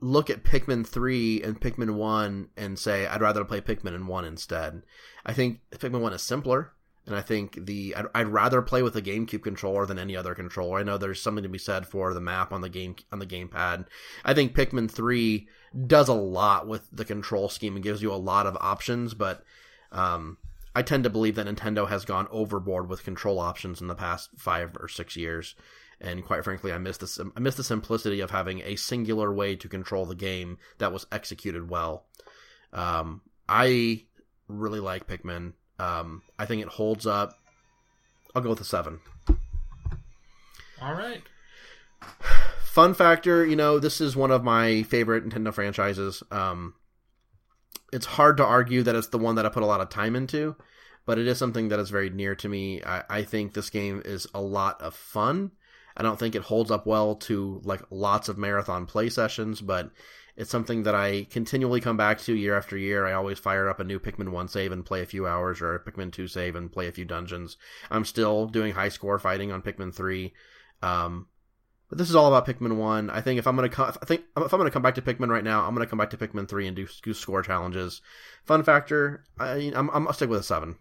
B: look at Pikmin 3 and Pikmin 1 and say I'd rather play Pikmin in 1 instead. I think Pikmin 1 is simpler and I think the I'd, I'd rather play with a GameCube controller than any other controller. I know there's something to be said for the map on the game on the gamepad. I think Pikmin 3 does a lot with the control scheme and gives you a lot of options, but um, I tend to believe that Nintendo has gone overboard with control options in the past 5 or 6 years and quite frankly, I miss the I miss the simplicity of having a singular way to control the game that was executed well. Um, I really like Pikmin. Um, I think it holds up. I'll go with a seven.
A: All right.
B: Fun factor, you know, this is one of my favorite Nintendo franchises. Um, it's hard to argue that it's the one that I put a lot of time into, but it is something that is very near to me. I, I think this game is a lot of fun. I don't think it holds up well to like lots of marathon play sessions, but It's something that I continually come back to year after year. I always fire up a new Pikmin 1 save and play a few hours, or a Pikmin 2 save and play a few dungeons. I'm still doing high score fighting on Pikmin 3. Um, but this is all about Pikmin 1. I think if I'm gonna co- I think if I'm gonna come back to Pikmin right now, I'm gonna come back to Pikmin 3 and do, score challenges. Fun factor, I, I'm I'm stick with a seven.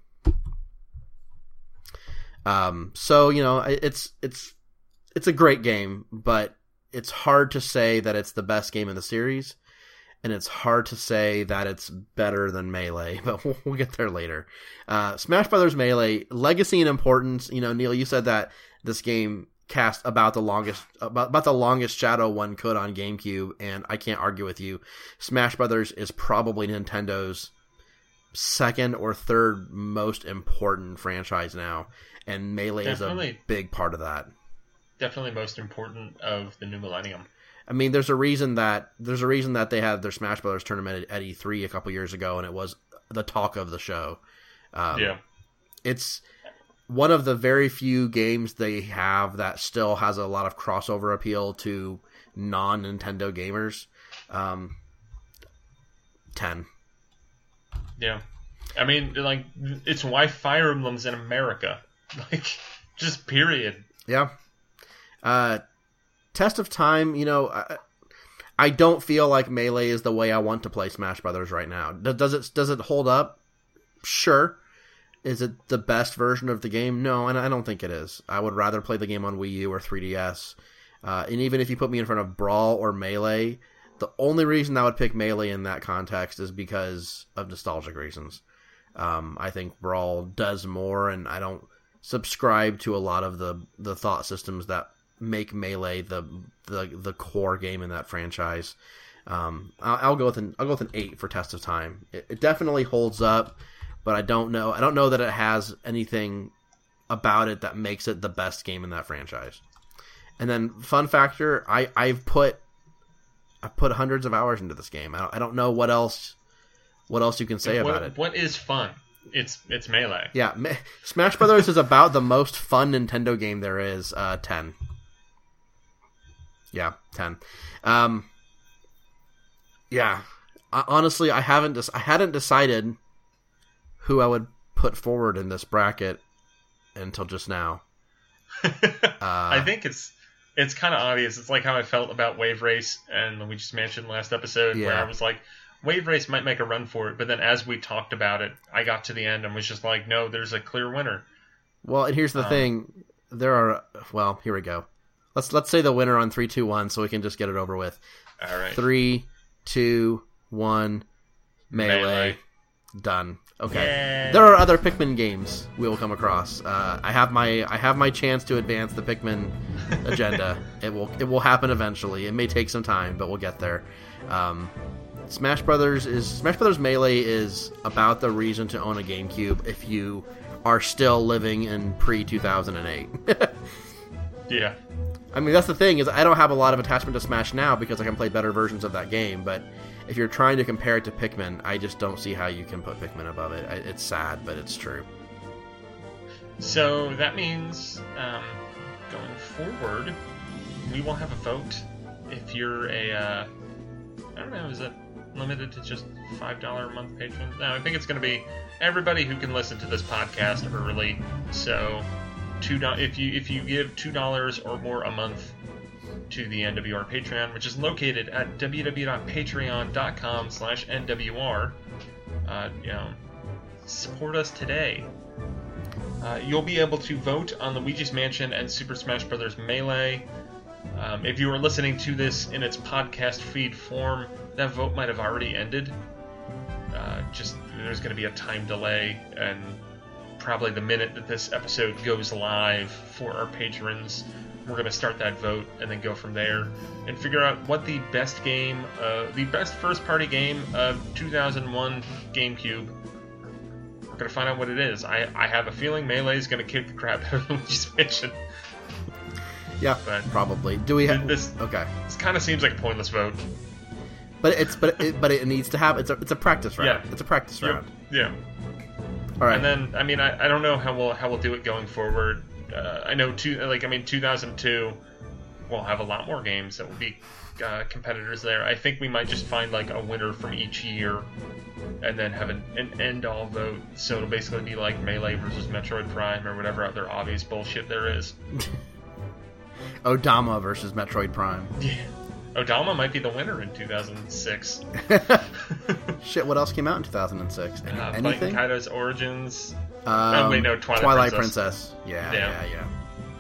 B: Um, so you know, it's it's it's a great game, but it's hard to say that it's the best game in the series, and it's hard to say that it's better than Melee. But we'll, we'll get there later. Uh, Smash Brothers Melee legacy and importance. You know, Neal, you said that this game cast about the longest about, about the longest shadow one could on GameCube, and I can't argue with you. Smash Brothers is probably Nintendo's second or third most important franchise now, and Melee
A: Definitely.
B: is a big part of that.
A: Definitely most important of the new millennium.
B: I mean, there's a reason that there's a reason that they had their Smash Brothers tournament at E3 a couple years ago, and it was the talk of the show. Um,
A: yeah.
B: it's one of the very few games they have that still has a lot of crossover appeal to non Nintendo gamers. Um, Ten.
A: Yeah. I mean, like, it's why Fire Emblem's in America. Like, just period.
B: Yeah. Uh, test of time, you know, I, I don't feel like Melee is the way I want to play Smash Brothers right now. Does- it does it hold up? Sure. Is it the best version of the game? No, and I don't think it is. I would rather play the game on Wii U or 3DS. Uh, and even if you put me in front of Brawl or Melee, the only reason I would pick Melee in that context is because of nostalgic reasons. Um, I think Brawl does more, and I don't subscribe to a lot of the the thought systems that make Melee the the the core game in that franchise. Um, I'll, I'll go with an I'll go with an eight for Test of Time. It, it definitely holds up, but I don't know I don't know that it has anything about it that makes it the best game in that franchise. And then fun factor, I I've put I've put hundreds of hours into this game. I don't, I don't know what else what else you can say
A: what,
B: about it.
A: What is fun? It's it's melee.
B: Yeah, Ma- Smash Brothers is about the most fun Nintendo game there is. Uh, ten. Yeah, ten. Um, yeah, I, honestly, I haven't. Des- I hadn't decided who I would put forward in this bracket until just now.
A: I think it's it's kind of obvious. It's like how I felt about Wave Race and Luigi's Mansion last episode, where I was like, Wave Race might make a run for it, but then as we talked about it, I got to the end and was just like, no, there's a clear winner.
B: Well, and here's the
A: Um,
B: thing: there are. Well, here we go. Let's let's say the winner on three, two, one, so we can just get it over with.
A: All right.
B: Three, two, one. Melee.
A: Melee.
B: Done. Okay.
A: Yay.
B: There are other Pikmin games we will come across. Uh, I have my I have my chance to advance the Pikmin agenda. it will it will happen eventually. It may take some time, but we'll get there. Um, Smash Brothers is Smash Brothers Melee is about the reason to own a GameCube if you are still living in pre two thousand and eight.
A: Yeah.
B: I mean, that's the thing is I don't have a lot of attachment to Smash now because I can play better versions of that game. But if you're trying to compare it to Pikmin, I just don't see how you can put Pikmin above it. It's sad, but it's true.
A: So that means um, going forward, we will have a vote. If you're a, uh, I don't know, is it limited to just five dollar a month patron? No, I think it's going to be everybody who can listen to this podcast early. So two if you if you give two dollars or more a month to the NWR Patreon, which is located at www.patreon.com/nwr, uh, you know, support us today. Uh, you'll be able to vote on the Luigi's Mansion and Super Smash Bros. Melee. Um, if you are listening to this in its podcast feed form, that vote might have already ended. Uh, just there's going to be a time delay, and probably the minute that this episode goes live for our patrons, we're going to start that vote and then go from there and figure out what the best game, uh, the best first-party game of 2001 GameCube we're gonna find out what it is. I, I have a feeling Melee is gonna kick the crap out of Luigi's Mansion.
B: Yeah,
A: But-
B: probably. Do we have
A: This
B: Okay,
A: this kind of seems like a pointless vote.
B: but it's but it, but it needs to have it's a it's a practice round.
A: Yeah.
B: It's a practice
A: Yep.
B: round.
A: Yeah.
B: All right.
A: And then I mean I, I don't know how we'll how we'll do it going forward. Uh, I know two like I mean 2002 we'll have a lot more games that will be uh, competitors there. I think we might just find like a winner from each year, and then have an, an end all vote. So it'll basically be like Melee versus Metroid Prime or whatever other obvious bullshit there is.
B: Odama versus Metroid Prime.
A: Yeah. Odama might be the winner in 2006.
B: Shit, what else came out in 2006? Any,
A: Uh,
B: anything?
A: Kaido's Origins.
B: Um,
A: oh, wait, no, Twilight
B: Princess. Yeah,
A: Yeah.
B: yeah,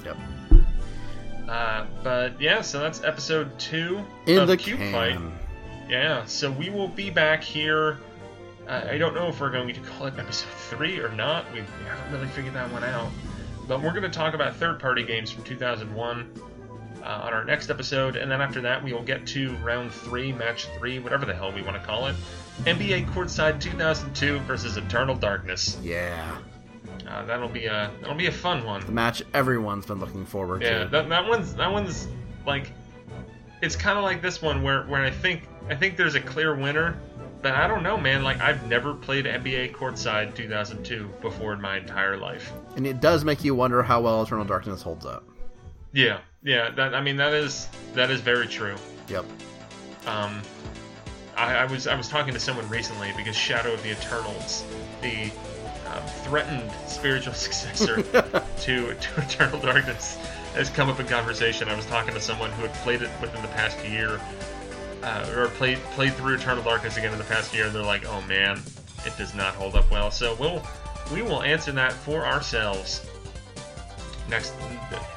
B: yeah. Yep.
A: Uh, but yeah, so that's episode two
B: In
A: of
B: the
A: Cube
B: can.
A: Fight. Yeah, so we will be back here. Uh, I don't know if we're going to call it episode three or not. We, we haven't really figured that one out. But we're going to talk about third-party games from 2001 uh, on our next episode, and then after that we will get to round three, match three, whatever the hell we want to call it. NBA Courtside 2002 versus Eternal Darkness.
B: Yeah.
A: Uh, that'll be a that'll be a fun one.
B: The match everyone's been looking forward
A: Yeah,
B: to.
A: Yeah, that, that one's that one's like it's kind of like this one where where I think I think there's a clear winner, but I don't know, man. Like I've never played NBA Courtside 2002 before in my entire life.
B: And it does make you wonder how well Eternal Darkness holds up.
A: Yeah, yeah. That I mean that is that is very true.
B: Yep.
A: Um, I, I was I was talking to someone recently because Shadow of the Eternals, the um, threatened spiritual successor to to Eternal Darkness, has come up in conversation. I was talking to someone who had played it within the past year, uh, or played played through Eternal Darkness again in the past year, and they're like, "Oh man, it does not hold up well." So we'll we will answer that for ourselves next,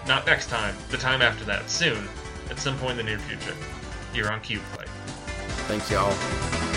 A: not next time, the time after that, soon, at some point in the near future. You're on Cube Fight.
B: Thanks, y'all.